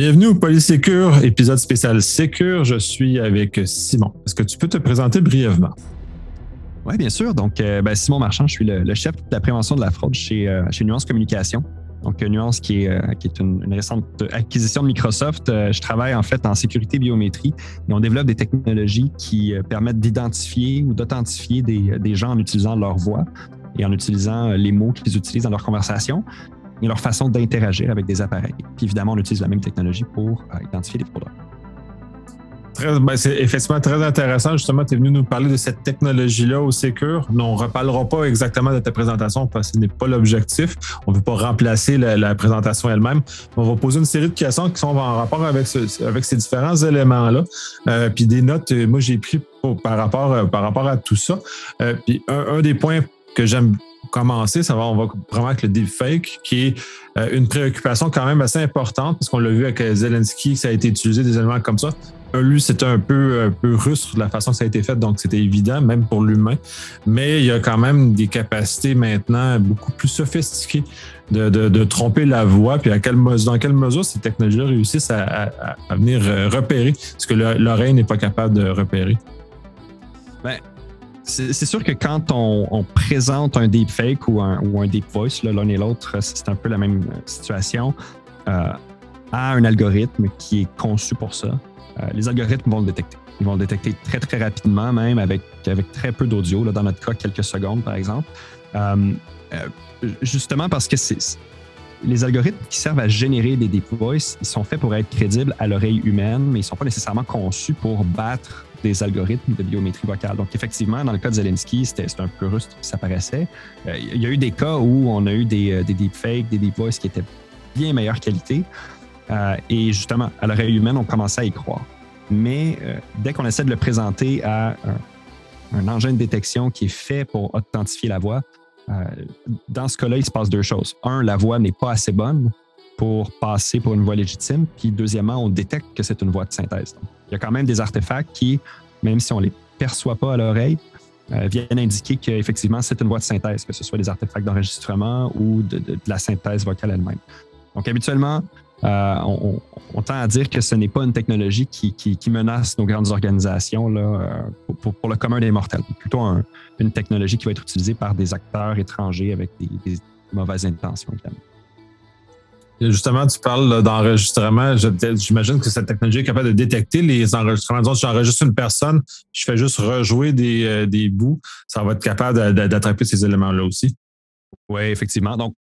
Bienvenue au Polysécure, épisode spécial Sécure. Je suis avec Simon. Est-ce que tu peux te présenter brièvement? Oui, bien sûr. Donc, euh, ben, Simon Marchand, je suis le, chef de la prévention de la fraude chez, euh, chez Nuance Communication. Donc, Nuance, qui est, euh, qui est une, récente acquisition de Microsoft. je travaille en fait en sécurité biométrie et on développe des technologies qui permettent d'identifier ou d'authentifier des, des, gens en utilisant leur voix et en utilisant les mots qu'ils utilisent dans leur conversation et leur façon d'interagir avec des appareils. Puis évidemment, on utilise la même technologie pour identifier les fraudeurs. Ben, c'est effectivement très intéressant. Justement, tu es venu nous parler de cette technologie-là au Secure. on ne reparlera pas exactement de ta présentation parce que ce n'est pas l'objectif. On ne veut pas remplacer la, présentation elle-même. On va poser une série de questions qui sont en rapport avec, ces différents éléments-là. Euh, puis des notes, euh, moi, j'ai pris par, rapport, euh, par rapport à tout ça. puis un, des points que j'aime commencer, ça va, on va vraiment avec le deepfake, qui est une préoccupation quand même assez importante, parce qu'on l'a vu avec Zelensky, ça a été utilisé des éléments comme ça lui, c'était un peu, un peu russe de la façon que ça a été fait, donc c'était évident, même pour l'humain. Mais il y a quand même des capacités maintenant beaucoup plus sophistiquées de, tromper la voix, puis à dans quelle mesure ces technologies réussissent à, venir euh, repérer ce que l'oreille n'est pas capable de repérer. Ben, c'est sûr que quand on, présente un deepfake ou un, ou un deep voice, l'un et l'autre, c'est un peu la même situation, euh, à un algorithme qui est conçu pour ça. Euh, les algorithmes vont le détecter. Ils vont le détecter très, très rapidement, même avec, très peu d'audio. Dans notre cas, quelques secondes, par exemple. Euh, euh, justement parce que les algorithmes qui servent à générer des deep voice, ils sont faits pour être crédibles à l'oreille humaine, mais ils ne sont pas nécessairement conçus pour battre des algorithmes de biométrie vocale. Donc, effectivement, dans le cas de Zelensky, c'était un peu rustre, ça paraissait. il y a eu des cas où on a eu des, des deepfakes, des deep voice qui étaient bien meilleure qualité. Euh, et justement, à l'oreille humaine, on commençait à y croire. Mais euh, dès qu'on essaie de le présenter à un, engin de détection qui est fait pour authentifier la voix, euh, dans ce cas-là, il se passe deux choses. Un, la voix n'est pas assez bonne pour passer pour une voix légitime. Puis deuxièmement, on détecte que c'est une voix de synthèse. il y a quand même des artefacts qui, même si on ne les perçoit pas à l'oreille, viennent indiquer qu'effectivement, c'est une voix de synthèse, que ce soit des artefacts d'enregistrement ou de, la synthèse vocale elle-même. Donc, habituellement, euh, on, tend à dire que ce n'est pas une technologie qui, menace nos grandes organisations euh, pour, le commun des mortels. Plutôt une technologie qui va être utilisée par des acteurs étrangers avec des, mauvaises intentions. Justement, tu parles d'enregistrement. J'imagine que cette technologie est capable de détecter les enregistrements. Disons, si j'enregistre une personne, je fais juste rejouer des, euh, des bouts, ça va être capable d'attraper ces éléments-là aussi. Oui, effectivement. Donc,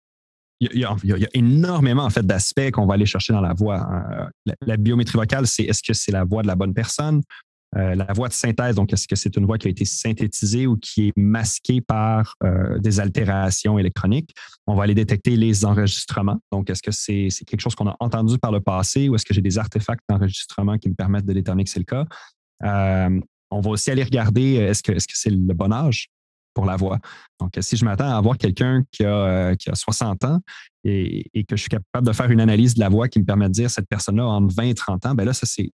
il y, a, énormément en fait d'aspects qu'on va aller chercher dans la voix. Hein. La, biométrie vocale, c'est est-ce que c'est la voix de la bonne personne? Euh, la voix de synthèse, donc est-ce que c'est une voix qui a été synthétisée ou qui est masquée par euh, des altérations électroniques? On va aller détecter les enregistrements. Donc, est-ce que c'est quelque chose qu'on a entendu par le passé ou est-ce que j'ai des artefacts d'enregistrement qui me permettent de déterminer que c'est le cas? Euh, on va aussi aller regarder est-ce que c'est -ce le bon âge? pour la voix? Donc, si je m'attends à avoir quelqu'un qui a, 60 euh, ans et, que je suis capable de faire une analyse de la voix qui me permet de dire cette personne-là entre 20 et 30 ans, ben là, ça, c'est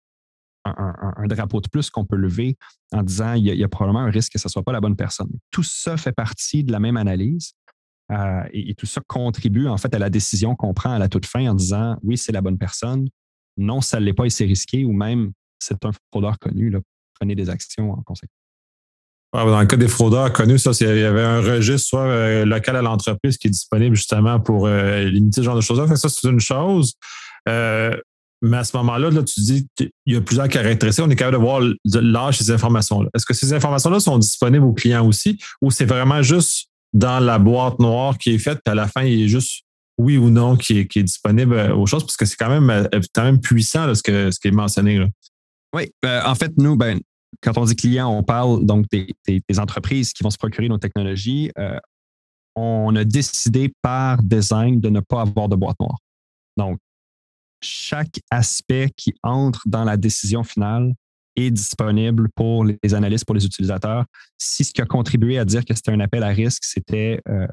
un, drapeau de plus qu'on peut lever en disant il y, a, probablement un risque que ce ne soit pas la bonne personne. Tout ça fait partie de la même analyse euh, et, tout ça contribue en fait à la décision qu'on prend à la toute fin en disant oui, c'est la bonne personne, non, ça ne l'est pas et c'est risqué, ou même c'est un fraudeur connu, prenez des actions en conséquence. Dans le cas des fraudeurs connus, ça, il y avait un registre soit euh, local à l'entreprise qui est disponible justement pour euh, limiter ce genre de choses-là. Ça, c'est une chose. Mais à ce moment-là, là, tu dis qu'il y a plusieurs caractéristiques. On est capable de voir l'âge ces informations-là. Est-ce que ces informations-là sont disponibles aux clients aussi ou c'est vraiment juste dans la boîte noire qui est faite, puis à la fin, il est juste oui ou non qui est, disponible aux choses? Parce que c'est quand même, quand même puissant ce, que, ce qui est mentionné. Là? Oui, en fait, nous, ben, quand on dit client, on parle donc des, entreprises qui vont se procurer nos technologies. Euh, on a décidé par design de ne pas avoir de boîte noire. Donc, chaque aspect qui entre dans la décision finale est disponible pour les analystes, pour les utilisateurs. Si ce qui a contribué à dire que c'était un appel à risque, c'était euh,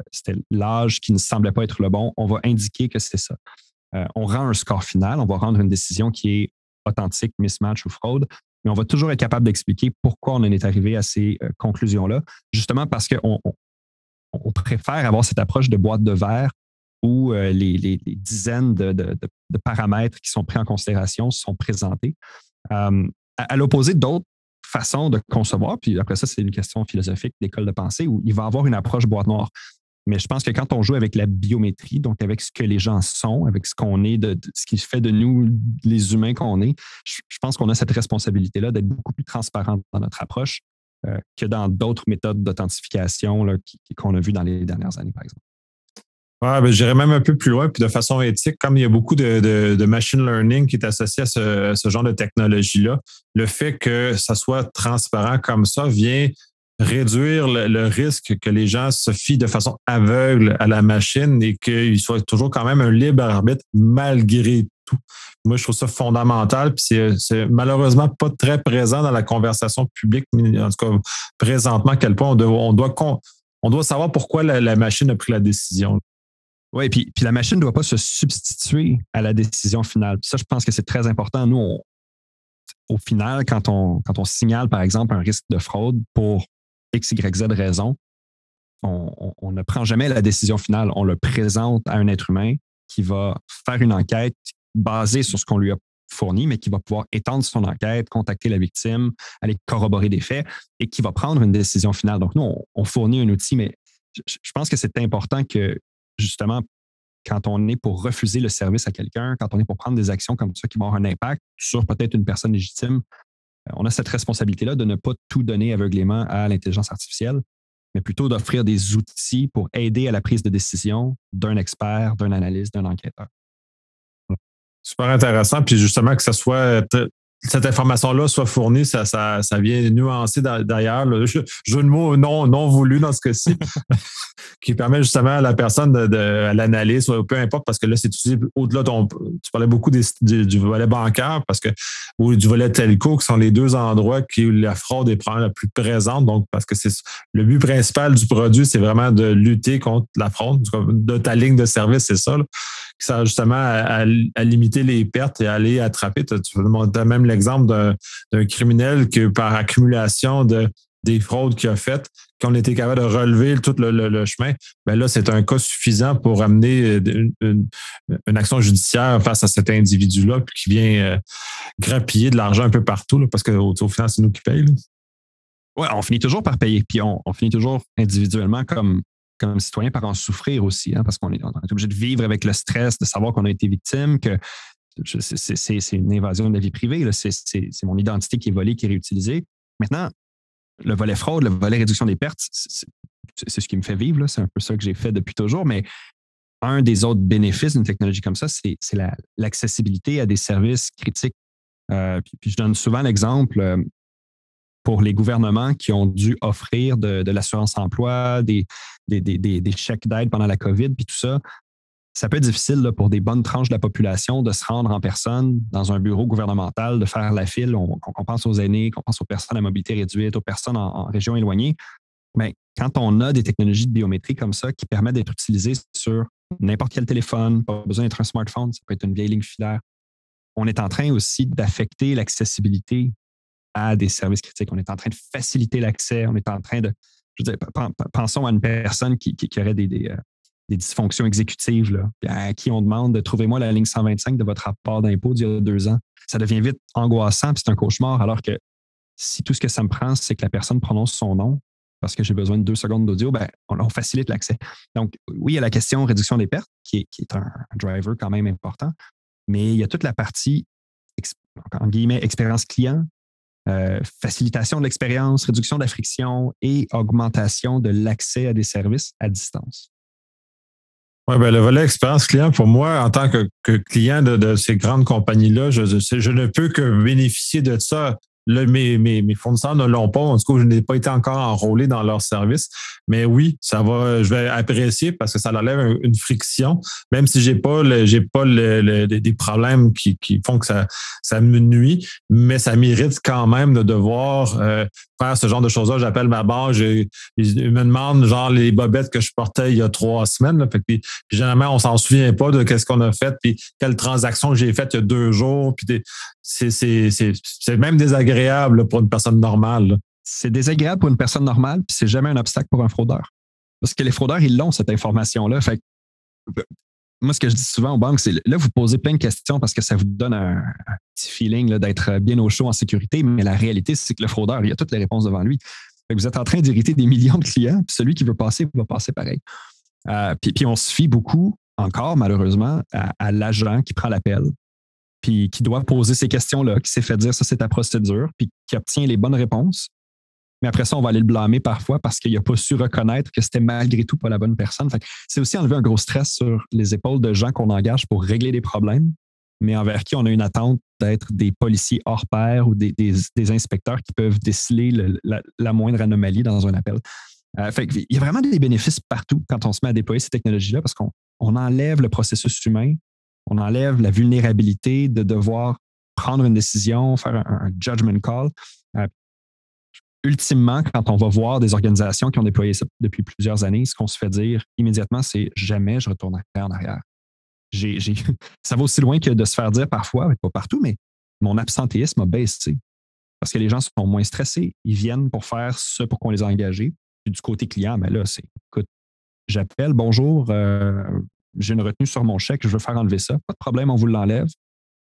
l'âge qui ne semblait pas être le bon, on va indiquer que c'est ça. Euh, on rend un score final, on va rendre une décision qui est authentique, mismatch ou fraude, mais on va toujours être capable d'expliquer pourquoi on en est arrivé à ces euh, conclusions-là, justement parce qu'on on, préfère avoir cette approche de boîte de verre où les, dizaines de, paramètres qui sont pris en considération sont présentés. à l'opposé d'autres façon de concevoir. Puis après ça, c'est une question philosophique d'école de pensée où il va avoir une approche boîte noire. Mais je pense que quand on joue avec la biométrie, donc avec ce que les gens sont, avec ce qu'on est, de, ce qui fait de nous les humains qu'on est, je, pense qu'on a cette responsabilité-là d'être beaucoup plus transparent dans notre approche euh, que dans d'autres méthodes d'authentification qu'on a vues dans les dernières années, par exemple. Ouais, ben, j'irais même un peu plus loin, puis de façon éthique, comme il y a beaucoup de, de, machine learning qui est associé à ce, ce genre de technologie-là, le fait que ça soit transparent comme ça vient réduire le, risque que les gens se fient de façon aveugle à la machine et qu'il soit toujours quand même un libre arbitre malgré tout. Moi, je trouve ça fondamental, puis c'est malheureusement pas très présent dans la conversation publique, en tout cas présentement, à quel point on doit, on doit, on doit savoir pourquoi la machine a pris la décision. Oui, puis, puis la machine ne doit pas se substituer à la décision finale. ça, je pense que c'est très important. Nous, au final, quand on, signale, par exemple, un risque de fraude pour X, Y, Z raison, on, ne prend jamais la décision finale. On le présente à un être humain qui va faire une enquête basée sur ce qu'on lui a fourni, mais qui va pouvoir étendre son enquête, contacter la victime, aller corroborer des faits et qui va prendre une décision finale. Donc, nous, on fournit un outil, mais je pense que c'est important que justement, quand on est pour refuser le service à quelqu'un, quand on est pour prendre des actions comme ça qui vont avoir un impact sur peut-être une personne légitime, euh, on a cette responsabilité-là de ne pas tout donner aveuglément à l'intelligence artificielle, mais plutôt d'offrir des outils pour aider à la prise de décision d'un expert, d'un analyste, d'un enquêteur. Super intéressant. Puis justement, que ce soit cette information-là soit fournie, ça, ça, ça vient nuancer d'ailleurs le jeu, de mots non, non voulu dans ce cas-ci, qui permet justement à la personne de, de l'analyse, peu importe, parce que là, c'est au-delà de tu parlais beaucoup du, volet bancaire, parce que ou du volet telco, qui sont les deux endroits qui la fraude est la plus présente. Donc, parce que c'est le but principal du produit, c'est vraiment de lutter contre la fraude. De ta ligne de service, c'est ça. Qui sert justement à, limiter les pertes et à aller attraper. Tu, as même l'exemple d'un criminel qui, par accumulation de, des fraudes qu'il a faites, qu'on était capable de relever tout le, chemin, ben là, c'est un cas suffisant pour amener une, action judiciaire face à cet individu-là qui vient euh, grappiller de l'argent un peu partout, parce qu'au au final, c'est nous qui payons. Oui, on finit toujours par payer, puis on, finit toujours individuellement comme, comme citoyen par en souffrir aussi, hein, parce qu'on est, obligé de vivre avec le stress, de savoir qu'on a été victime, que c'est une invasion de la vie privée. C'est mon identité qui est volée, qui est réutilisée. Maintenant, le volet fraude, le volet réduction des pertes, c'est ce qui me fait vivre. C'est un peu ça que j'ai fait depuis toujours. Mais un des autres bénéfices d'une technologie comme ça, c'est l'accessibilité à des services critiques. Euh, puis, je donne souvent l'exemple euh, pour les gouvernements qui ont dû offrir de, l'assurance emploi, des, des, des chèques d'aide pendant la COVID, puis tout ça ça peut être difficile pour des bonnes tranches de la population de se rendre en personne dans un bureau gouvernemental, de faire la file. On, pense aux aînés, qu'on pense aux personnes à mobilité réduite, aux personnes en, région éloignée. Mais quand on a des technologies de biométrie comme ça qui permettent d'être utilisées sur n'importe quel téléphone, pas besoin d'être un smartphone, ça peut être une vieille ligne filaire, on est en train aussi d'affecter l'accessibilité à des services critiques. On est en train de faciliter l'accès. On est en train de. Pensons à une personne qui, aurait des, euh, des dysfonctions exécutives, là, à qui on demande de trouvez-moi la ligne 125 de votre rapport d'impôt d'il y a deux ans. Ça devient vite angoissant, puis c'est un cauchemar, alors que si tout ce que ça me prend, c'est que la personne prononce son nom, parce que j'ai besoin de deux secondes d'audio, ben, on, facilite l'accès. Donc, oui, il y a la question réduction des pertes, qui est, un, driver quand même important, mais il y a toute la partie, en guillemets, expérience client, euh, facilitation de l'expérience, réduction de la friction et augmentation de l'accès à des services à distance. Oui, ben, le volet expérience client, pour moi, en tant que, client de, ces grandes compagnies-là, je, je, ne peux que bénéficier de ça mes, mes, fournisseurs ne l'ont pas. En tout cas, je n'ai pas été encore enrôlé dans leur service. Mais oui, ça va, je vais apprécier parce que ça enlève une friction, même si j'ai pas j'ai pas des problèmes qui, qui, font que ça, ça me nuit, mais ça mérite quand même de devoir euh, faire ce genre de choses-là. J'appelle ma barre, ils me demandent genre les bobettes que je portais il y a trois semaines. Puis, généralement, on s'en souvient pas de qu'est-ce qu'on a fait, puis quelle transaction j'ai faite il y a deux jours. C'est même désagréable pour une personne normale. C'est désagréable pour une personne normale, puis c'est jamais un obstacle pour un fraudeur. Parce que les fraudeurs, ils l'ont, cette information-là. Moi, ce que je dis souvent aux banques, c'est là, vous posez plein de questions parce que ça vous donne un, petit feeling d'être bien au chaud en sécurité, mais la réalité, c'est que le fraudeur, il a toutes les réponses devant lui. vous êtes en train d'irriter des millions de clients, puis celui qui veut passer va passer pareil. Euh, puis, on se fie beaucoup, encore malheureusement, à, l'agent qui prend l'appel, puis qui doit poser ces questions-là, qui s'est fait dire ça, c'est ta procédure, puis qui obtient les bonnes réponses. Mais après ça, on va aller le blâmer parfois parce qu'il n'a pas su reconnaître que c'était malgré tout pas la bonne personne. C'est aussi enlever un gros stress sur les épaules de gens qu'on engage pour régler des problèmes, mais envers qui on a une attente d'être des policiers hors pair ou des, inspecteurs qui peuvent déceler la, moindre anomalie dans un appel. Euh, il y a vraiment des bénéfices partout quand on se met à déployer ces technologies-là parce qu'on enlève le processus humain, on enlève la vulnérabilité de devoir prendre une décision, faire un, judgment call. Euh, ultimement, quand on va voir des organisations qui ont déployé ça depuis plusieurs années, ce qu'on se fait dire immédiatement, c'est jamais je retournerai en arrière. ça va aussi loin que de se faire dire parfois, pas partout, mais mon absentéisme a baissé. Parce que les gens sont moins stressés. Ils viennent pour faire ce pour qu'on les a engagés. du côté client, mais ben là, c'est écoute, j'appelle, bonjour, euh, j'ai une retenue sur mon chèque, je veux faire enlever ça. Pas de problème, on vous l'enlève.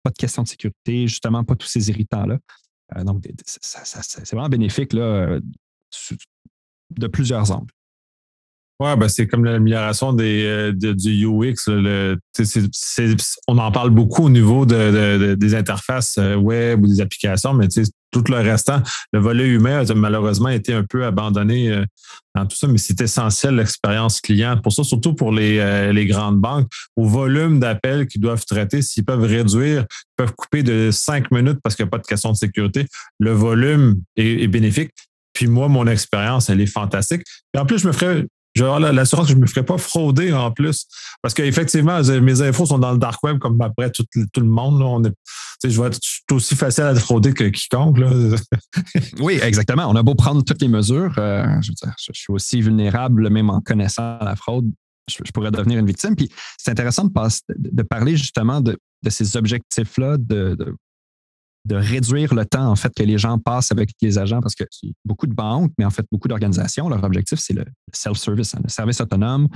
Pas de question de sécurité, justement, pas tous ces irritants-là. Euh, donc, c'est vraiment bénéfique là, de plusieurs angles. Oui, ben c'est comme l'amélioration des, euh, du UX. on en parle beaucoup au niveau de, des interfaces euh, web ou des applications, mais tout le restant, le volet humain a malheureusement été un peu abandonné euh, dans tout ça, mais c'est essentiel l'expérience client. Pour ça, surtout pour les, les grandes banques, au volume d'appels qu'ils doivent traiter, s'ils peuvent réduire, peuvent couper de cinq minutes parce qu'il n'y a pas de question de sécurité, le volume est, est bénéfique. Puis moi, mon expérience, elle est fantastique. Et en plus, je me ferais, Genre, l'assurance que je ne me ferais pas frauder en plus. Parce qu'effectivement, mes infos sont dans le dark web comme après tout, le monde. Là. On est, je vais aussi facile à frauder que quiconque. Là. oui, exactement. On a beau prendre toutes les mesures. Euh, je, veux dire, je, suis aussi vulnérable, même en connaissant la fraude. Je, pourrais devenir une victime. Puis c'est intéressant de, de, parler justement de, ces objectifs-là, de, de réduire le temps en fait que les gens passent avec les agents parce que beaucoup de banques, mais en fait beaucoup d'organisations, leur objectif c'est le self-service, hein, le service autonome.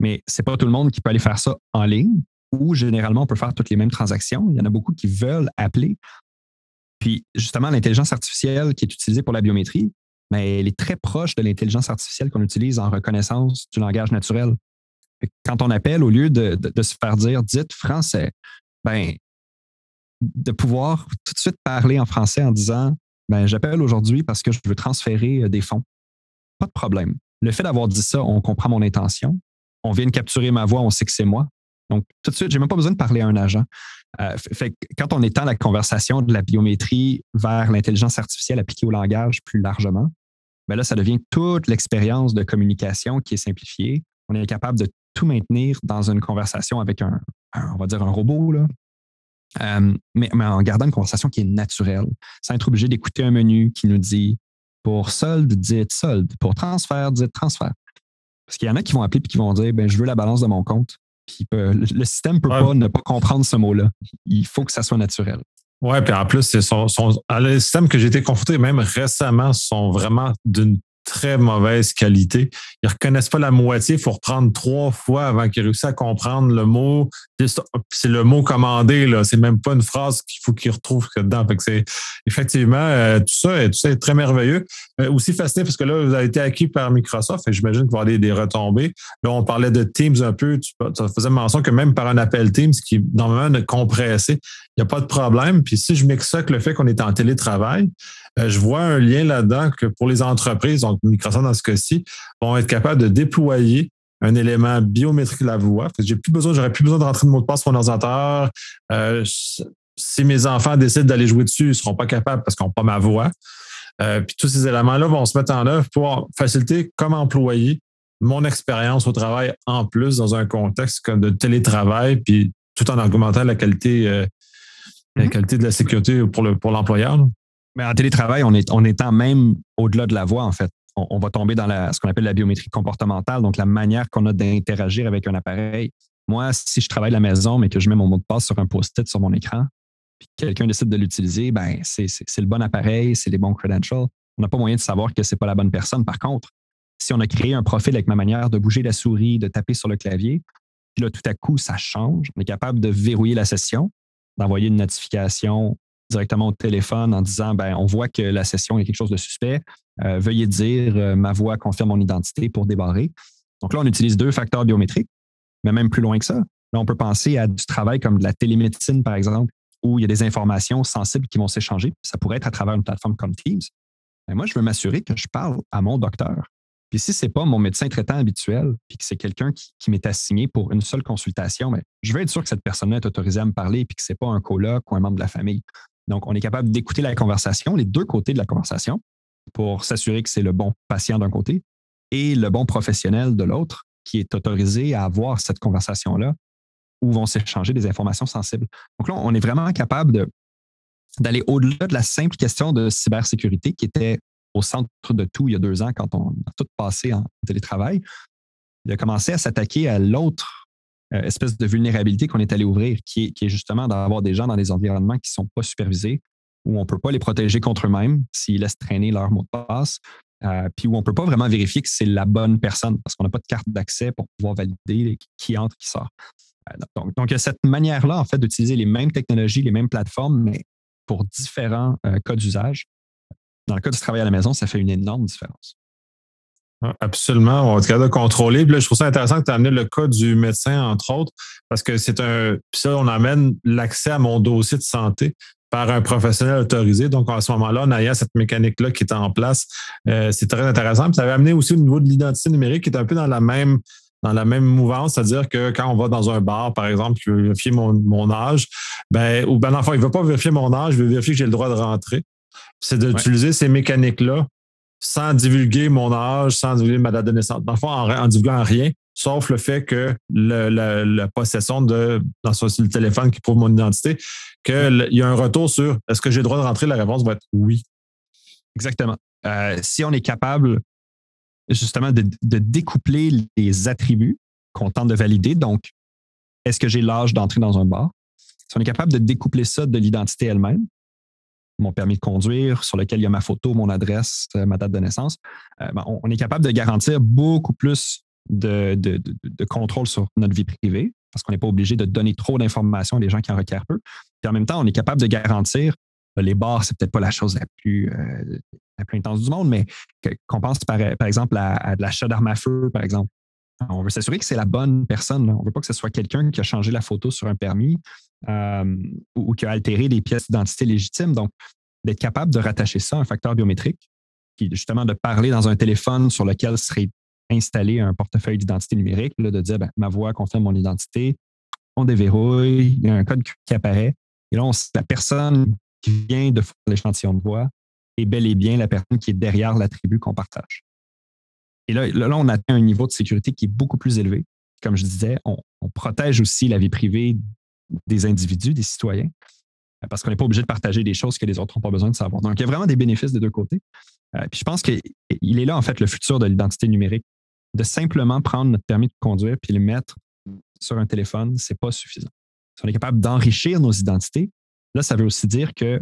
Mais c'est pas tout le monde qui peut aller faire ça en ligne ou généralement on peut faire toutes les mêmes transactions. Il y en a beaucoup qui veulent appeler. Puis justement l'intelligence artificielle qui est utilisée pour la biométrie, mais elle est très proche de l'intelligence artificielle qu'on utilise en reconnaissance du langage naturel. Quand on appelle, au lieu de, de se faire dire dites français, ben de pouvoir tout de suite parler en français en disant ben, j'appelle aujourd'hui parce que je veux transférer euh, des fonds. Pas de problème. Le fait d'avoir dit ça, on comprend mon intention. On vient de capturer ma voix, on sait que c'est moi. Donc, tout de suite, j'ai même pas besoin de parler à un agent. Euh, fait, quand on étend la conversation de la biométrie vers l'intelligence artificielle appliquée au langage plus largement, ben là, ça devient toute l'expérience de communication qui est simplifiée. On est capable de tout maintenir dans une conversation avec un, on va dire un robot, euh, mais, en gardant une conversation qui est naturelle, sans être obligé d'écouter un menu qui nous dit pour solde, dites solde, pour transfert, dites transfert. Parce qu'il y en a qui vont appeler et qui vont dire ben, je veux la balance de mon compte. Puis le, système ne peut pas ne pas comprendre ce mot-là. Il faut que ça soit naturel. Oui, puis en plus, c'est son, son, les systèmes que j'ai été confronté, même récemment, sont vraiment d'une très mauvaise qualité. Ils reconnaissent pas la moitié. Il faut reprendre trois fois avant qu'ils réussissent à comprendre le mot. C'est le mot commandé, là. C'est même pas une phrase qu'il faut qu'ils retrouvent dedans. Fait que c'est effectivement euh, tout ça, tout ça est très merveilleux. Euh, aussi fasciné parce que là, vous avez été acquis par Microsoft et j'imagine qu'il va y avoir des, retombées. Là, on parlait de Teams un peu. Tu, faisais mention que même par un appel Teams qui normalement est compressé, il n'y a pas de problème. Puis si je mixe ça avec le fait qu'on est en télétravail, euh, je vois un lien là-dedans que pour les entreprises, donc Microsoft dans ce cas-ci, vont être capables de déployer un élément biométrique de la voix. J'ai plus besoin, j'aurais plus besoin de rentrer de mot de passe sur mon ordinateur. Euh, si mes enfants décident d'aller jouer dessus, ils ne seront pas capables parce qu'ils n'ont pas ma voix. Euh, puis tous ces éléments-là vont se mettre en œuvre pour faciliter comme employé mon expérience au travail en plus dans un contexte comme de télétravail, puis tout en augmentant la qualité, la mm-hmm. qualité de la sécurité pour l'employeur. Le, pour mais en télétravail, on est en étant même au-delà de la voix, en fait. On, va tomber dans ce qu'on appelle la biométrie comportementale, donc la manière qu'on a d'interagir avec un appareil. Moi, si je travaille à la maison, mais que je mets mon mot de passe sur un post-it sur mon écran, puis quelqu'un décide de l'utiliser, ben c'est le bon appareil, c'est les bons credentials. On n'a pas moyen de savoir que ce n'est pas la bonne personne. Par contre, si on a créé un profil avec ma manière de bouger la souris, de taper sur le clavier, Puis là, tout à coup, ça change. On est capable de verrouiller la session, d'envoyer une notification directement au téléphone en disant ben, on voit que la session est quelque chose de suspect. Euh, veuillez dire euh, ma voix confirme mon identité pour débarrer. Donc là, on utilise deux facteurs biométriques, mais même plus loin que ça. Là, on peut penser à du travail comme de la télémédecine, par exemple, où il y a des informations sensibles qui vont s'échanger. Ça pourrait être à travers une plateforme comme Teams. Mais moi, je veux m'assurer que je parle à mon docteur. Puis si ce n'est pas mon médecin traitant habituel, puis que c'est quelqu'un qui, m'est assigné pour une seule consultation, mais je veux être sûr que cette personne-là est autorisée à me parler, puis que ce n'est pas un coloc ou un membre de la famille. Donc, on est capable d'écouter la conversation, les deux côtés de la conversation, pour s'assurer que c'est le bon patient d'un côté et le bon professionnel de l'autre qui est autorisé à avoir cette conversation-là où vont s'échanger des informations sensibles. Donc là, on est vraiment capable d'aller au-delà de la simple question de cybersécurité qui était au centre de tout il y a deux ans quand on a tout passé en télétravail. Il a commencé à s'attaquer à l'autre euh, espèce de vulnérabilité qu'on est allé ouvrir, qui est, justement d'avoir des gens dans des environnements qui ne sont pas supervisés, où on ne peut pas les protéger contre eux-mêmes s'ils laissent traîner leur mot de passe, euh, puis où on ne peut pas vraiment vérifier que c'est la bonne personne parce qu'on n'a pas de carte d'accès pour pouvoir valider qui entre, qui sort. Euh, donc, donc, il y a cette manière-là, en fait, d'utiliser les mêmes technologies, les mêmes plateformes, mais pour différents cas d'usage. Dans le cas du travail à la maison, ça fait une énorme différence. Absolument. On est capable de contrôler. Puis là, je trouve ça intéressant que tu as amené le cas du médecin, entre autres, parce que c'est un. Puis ça, on amène l'accès à mon dossier de santé par un professionnel autorisé. Donc, à ce moment-là, en ayant cette mécanique-là qui est en place, euh, c'est très intéressant. Puis ça avait amené aussi au niveau de l'identité numérique qui est un peu dans la même dans la même mouvance, c'est-à-dire que quand on va dans un bar, par exemple, je veux vérifier mon, âge, ben, ou ben l'enfant, il ne veut pas vérifier mon âge, il veut vérifier que j'ai le droit de rentrer. C'est d'utiliser ces mécaniques-là sans divulguer mon âge, sans divulguer ma date de naissance. Dans le fond, en, en divulguant rien, sauf le fait que la possession de, dans le téléphone qui prouve mon identité, qu'il y a un retour sur est-ce que j'ai le droit de rentrer? La réponse va être oui. Exactement. Euh, si on est capable justement de, de découpler les attributs qu'on tente de valider, donc est-ce que j'ai l'âge d'entrer dans un bar? Si on est capable de découpler ça de l'identité elle-même, mon permis de conduire, sur lequel il y a ma photo, mon adresse, euh, ma date de naissance, euh, ben, on, est capable de garantir beaucoup plus de, contrôle sur notre vie privée parce qu'on n'est pas obligé de donner trop d'informations à des gens qui en requièrent peu. Puis en même temps, on est capable de garantir euh, les bars, c'est peut-être pas la chose la plus, la plus intense du monde, mais qu'on pense par, exemple à, de l'achat d'armes à feu, par exemple. On veut s'assurer que c'est la bonne personne. On ne veut pas que ce soit quelqu'un qui a changé la photo sur un permis euh, ou, qui a altéré des pièces d'identité légitimes. Donc, d'être capable de rattacher ça à un facteur biométrique, qui justement de parler dans un téléphone sur lequel serait installé un portefeuille d'identité numérique, de dire ben, ma voix confirme mon identité, on déverrouille, il y a un code qui apparaît. Et là, la personne qui vient de faire l'échantillon de voix est bel et bien la personne qui est derrière l'attribut qu'on partage. Et là, là, on atteint un niveau de sécurité qui est beaucoup plus élevé. Comme je disais, on protège aussi la vie privée des individus, des citoyens, parce qu'on n'est pas obligé de partager des choses que les autres n'ont pas besoin de savoir. Donc, il y a vraiment des bénéfices des deux côtés. Euh, puis je pense qu'il est là, en fait, le futur de l'identité numérique. De simplement prendre notre permis de conduire puis le mettre sur un téléphone, ce n'est pas suffisant. Si on est capable d'enrichir nos identités, là, ça veut aussi dire que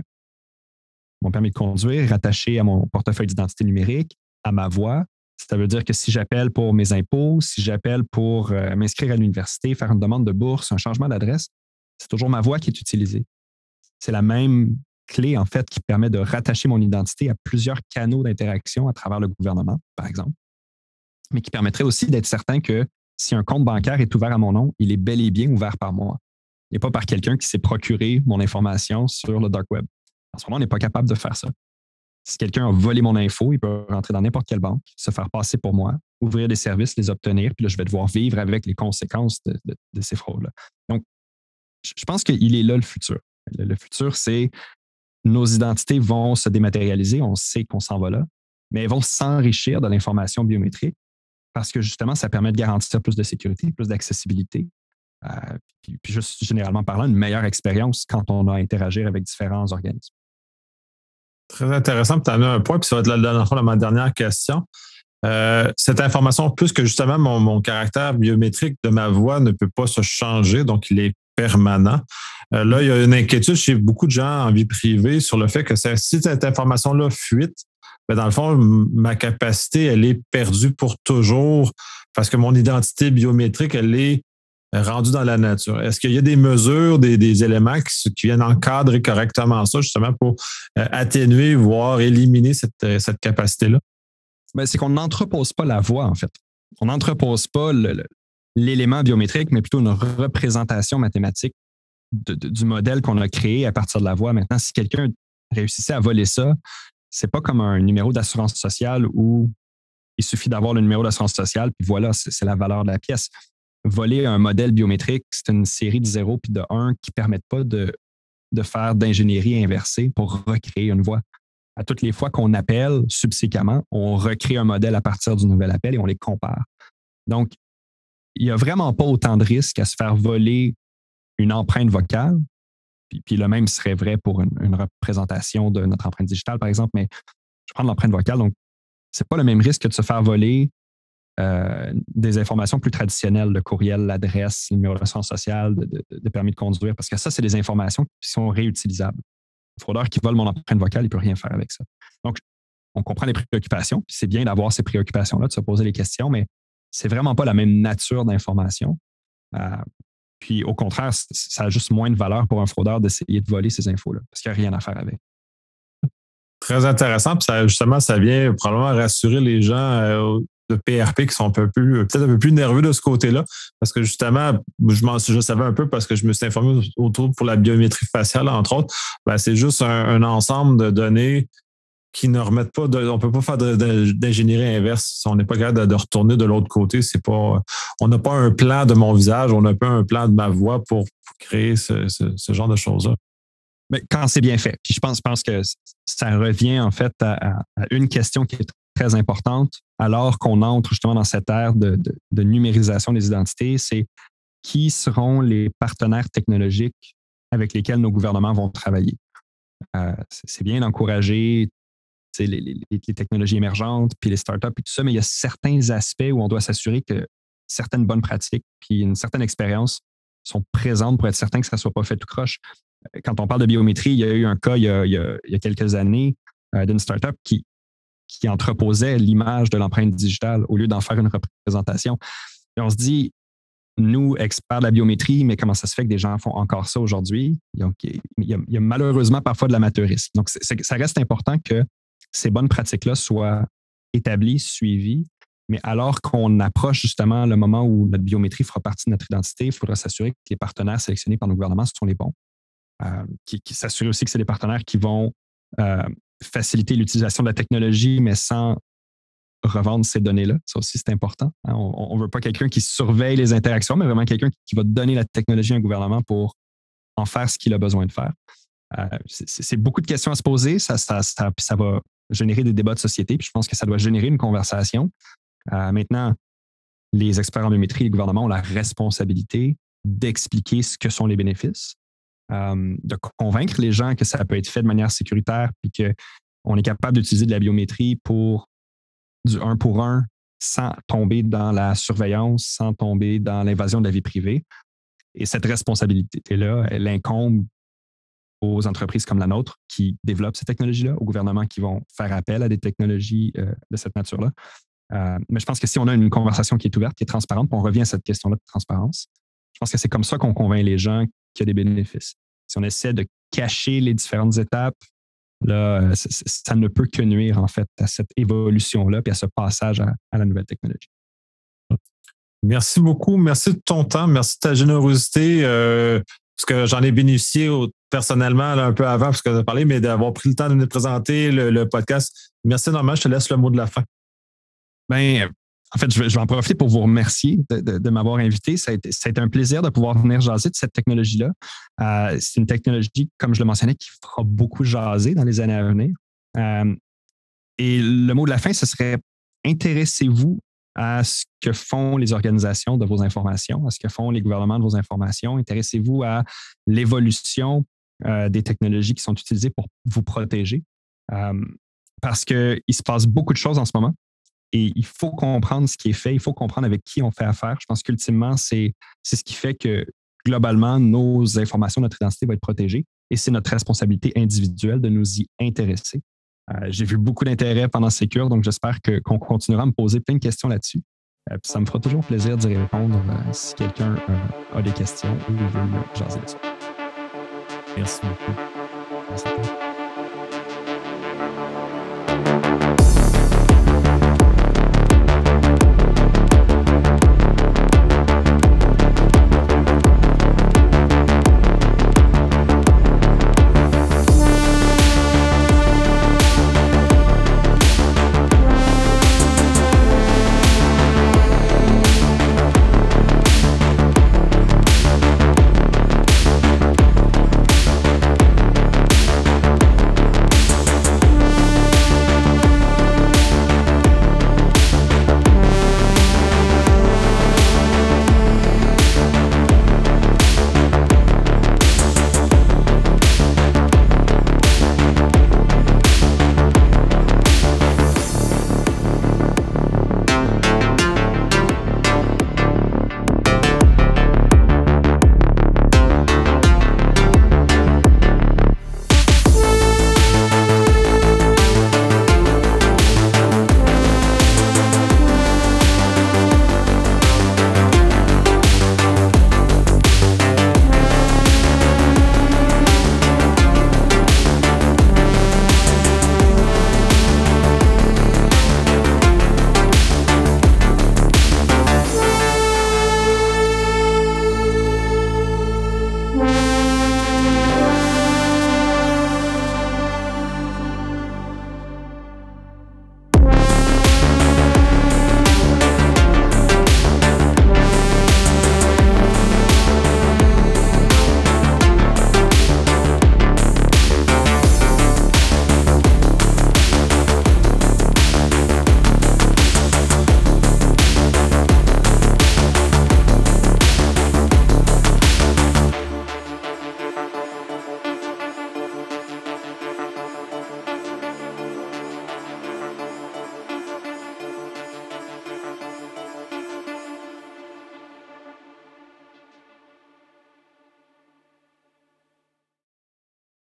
mon permis de conduire rattaché à mon portefeuille d'identité numérique, à ma voix, ça veut dire que si j'appelle pour mes impôts, si j'appelle pour euh, m'inscrire à l'université, faire une demande de bourse, un changement d'adresse, c'est toujours ma voix qui est utilisée. C'est la même clé, en fait, qui permet de rattacher mon identité à plusieurs canaux d'interaction à travers le gouvernement, par exemple, mais qui permettrait aussi d'être certain que si un compte bancaire est ouvert à mon nom, il est bel et bien ouvert par moi et pas par quelqu'un qui s'est procuré mon information sur le dark web. En ce moment, on n'est pas capable de faire ça. Si quelqu'un a volé mon info, il peut rentrer dans n'importe quelle banque, se faire passer pour moi, ouvrir des services, les obtenir, puis là, je vais devoir vivre avec les conséquences de, ces fraudes-là. Donc, je pense qu'il est là le futur. Le, futur, c'est nos identités vont se dématérialiser, on sait qu'on s'en va là, mais elles vont s'enrichir de l'information biométrique parce que justement, ça permet de garantir plus de sécurité, plus d'accessibilité, euh, puis, juste généralement parlant, une meilleure expérience quand on a à interagir avec différents organismes. Très intéressant. Tu as un point, puis ça va être la ma dernière question. Euh, cette information, plus que justement mon, mon, caractère biométrique de ma voix ne peut pas se changer, donc il est permanent. Euh, là, il y a une inquiétude chez beaucoup de gens en vie privée sur le fait que si cette information-là fuite, dans le fond, ma capacité, elle est perdue pour toujours parce que mon identité biométrique, elle est rendu dans la nature. Est-ce qu'il y a des mesures, des, éléments qui, viennent encadrer correctement ça, justement, pour euh, atténuer, voire éliminer cette, euh, capacité-là? Ben, c'est qu'on n'entrepose pas la voix, en fait. On n'entrepose pas l'élément biométrique, mais plutôt une représentation mathématique du modèle qu'on a créé à partir de la voix. Maintenant, si quelqu'un réussissait à voler ça, c'est pas comme un numéro d'assurance sociale où il suffit d'avoir le numéro d'assurance sociale, puis voilà, c'est la valeur de la pièce voler un modèle biométrique, c'est une série de 0 puis de 1 qui ne permettent pas de, de faire d'ingénierie inversée pour recréer une voix. À toutes les fois qu'on appelle subséquemment, on recrée un modèle à partir du nouvel appel et on les compare. Donc, il n'y a vraiment pas autant de risques à se faire voler une empreinte vocale. Puis, le même serait vrai pour une, représentation de notre empreinte digitale, par exemple, mais je prends l'empreinte vocale, donc c'est pas le même risque que de se faire voler euh, des informations plus traditionnelles, le courriel, l'adresse, le numéro de l'assurance sociale, de, permis de conduire, parce que ça, c'est des informations qui sont réutilisables. Le fraudeur qui vole mon empreinte vocale, il ne peut rien faire avec ça. Donc, on comprend les préoccupations, puis c'est bien d'avoir ces préoccupations-là, de se poser les questions, mais c'est vraiment pas la même nature d'information. Euh, puis au contraire, ça a juste moins de valeur pour un fraudeur d'essayer de voler ces infos-là, parce qu'il n'y a rien à faire avec. Très intéressant. Puis justement, ça vient probablement rassurer les gens euh, de PRP qui sont un peu plus, peut-être un peu plus nerveux de ce côté-là. Parce que justement, je, m'en, je savais un peu parce que je me suis informé autour pour la biométrie faciale, entre autres. Ben, c'est juste un, ensemble de données qui ne remettent pas de, on peut pas faire d'ingénierie inverse si on n'est pas capable de, retourner de l'autre côté. C'est pas, on n'a pas un plan de mon visage, on n'a pas un plan de ma voix pour, créer ce, genre de choses-là. Mais quand c'est bien fait. Puis je pense, pense que ça revient en fait à, à, une question qui est très importante alors qu'on entre justement dans cette ère de, numérisation des identités, c'est qui seront les partenaires technologiques avec lesquels nos gouvernements vont travailler? Euh, c'est bien d'encourager les, les, technologies émergentes, puis les startups et tout ça, mais il y a certains aspects où on doit s'assurer que certaines bonnes pratiques, puis une certaine expérience sont présentes pour être certain que ça ne soit pas fait tout croche. Quand on parle de biométrie, il y a eu un cas il y a, quelques années euh, d'une startup qui, qui entreposait l'image de l'empreinte digitale au lieu d'en faire une représentation. Et on se dit, nous, experts de la biométrie, mais comment ça se fait que des gens font encore ça aujourd'hui? il, y a malheureusement parfois de l'amateurisme. Donc, ça reste important que ces bonnes pratiques-là soient établies, suivies, mais alors qu'on approche justement le moment où notre biométrie fera partie de notre identité, il faudra s'assurer que les partenaires sélectionnés par nos gouvernements sont les bons. Euh, qui, s'assurer aussi que c'est des partenaires qui vont euh, faciliter l'utilisation de la technologie, mais sans revendre ces données-là. Ça aussi, c'est important. Hein. On ne veut pas quelqu'un qui surveille les interactions, mais vraiment quelqu'un qui va donner la technologie à un gouvernement pour en faire ce qu'il a besoin de faire. Euh, c'est beaucoup de questions à se poser. Ça, va générer des débats de société. Puis je pense que ça doit générer une conversation. Euh, maintenant, les experts en biométrie et les gouvernements ont la responsabilité d'expliquer ce que sont les bénéfices, euh, de convaincre les gens que ça peut être fait de manière sécuritaire, puis qu'on est capable d'utiliser de la biométrie pour du un pour un sans tomber dans la surveillance, sans tomber dans l'invasion de la vie privée. Et cette responsabilité-là, elle incombe aux entreprises comme la nôtre qui développent ces technologies-là, aux gouvernements qui vont faire appel à des technologies euh, de cette nature-là. Euh, mais je pense que si on a une conversation qui est ouverte, qui est transparente, on revient à cette question-là de transparence, je pense que c'est comme ça qu'on convainc les gens qu'il y a des bénéfices si on essaie de cacher les différentes étapes, là, euh, ça ne peut que nuire en fait à cette évolution-là et à ce passage à, la nouvelle technologie. Merci beaucoup. Merci de ton temps. Merci de ta générosité. Parce que j'en ai bénéficié personnellement un peu avant, parce que as parlé, mais d'avoir pris le temps de nous présenter le, podcast. Merci énormément. Je te laisse le mot de la fin. Ben, en fait, je vais, en profiter pour vous remercier de, m'avoir invité. Ça a, été, un plaisir de pouvoir venir jaser de cette technologie-là. Euh, c'est une technologie, comme je le mentionnais, qui fera beaucoup jaser dans les années à venir. Euh, et le mot de la fin, ce serait intéressez-vous à ce que font les organisations de vos informations, à ce que font les gouvernements de vos informations. Intéressez-vous à l'évolution euh, des technologies qui sont utilisées pour vous protéger. parce qu'il se passe beaucoup de choses en ce moment. Et il faut comprendre ce qui est fait, il faut comprendre avec qui on fait affaire. Je pense qu'ultimement, c'est ce qui fait que globalement, nos informations, notre identité va être protégée et c'est notre responsabilité individuelle de nous y intéresser. Euh, j'ai vu beaucoup d'intérêt pendant ces cures, donc j'espère qu'on continuera à me poser plein de questions là-dessus. Euh, ça me fera toujours plaisir d'y répondre euh, si quelqu'un a des questions ou veut jaser dessus. Merci beaucoup. Merci beaucoup.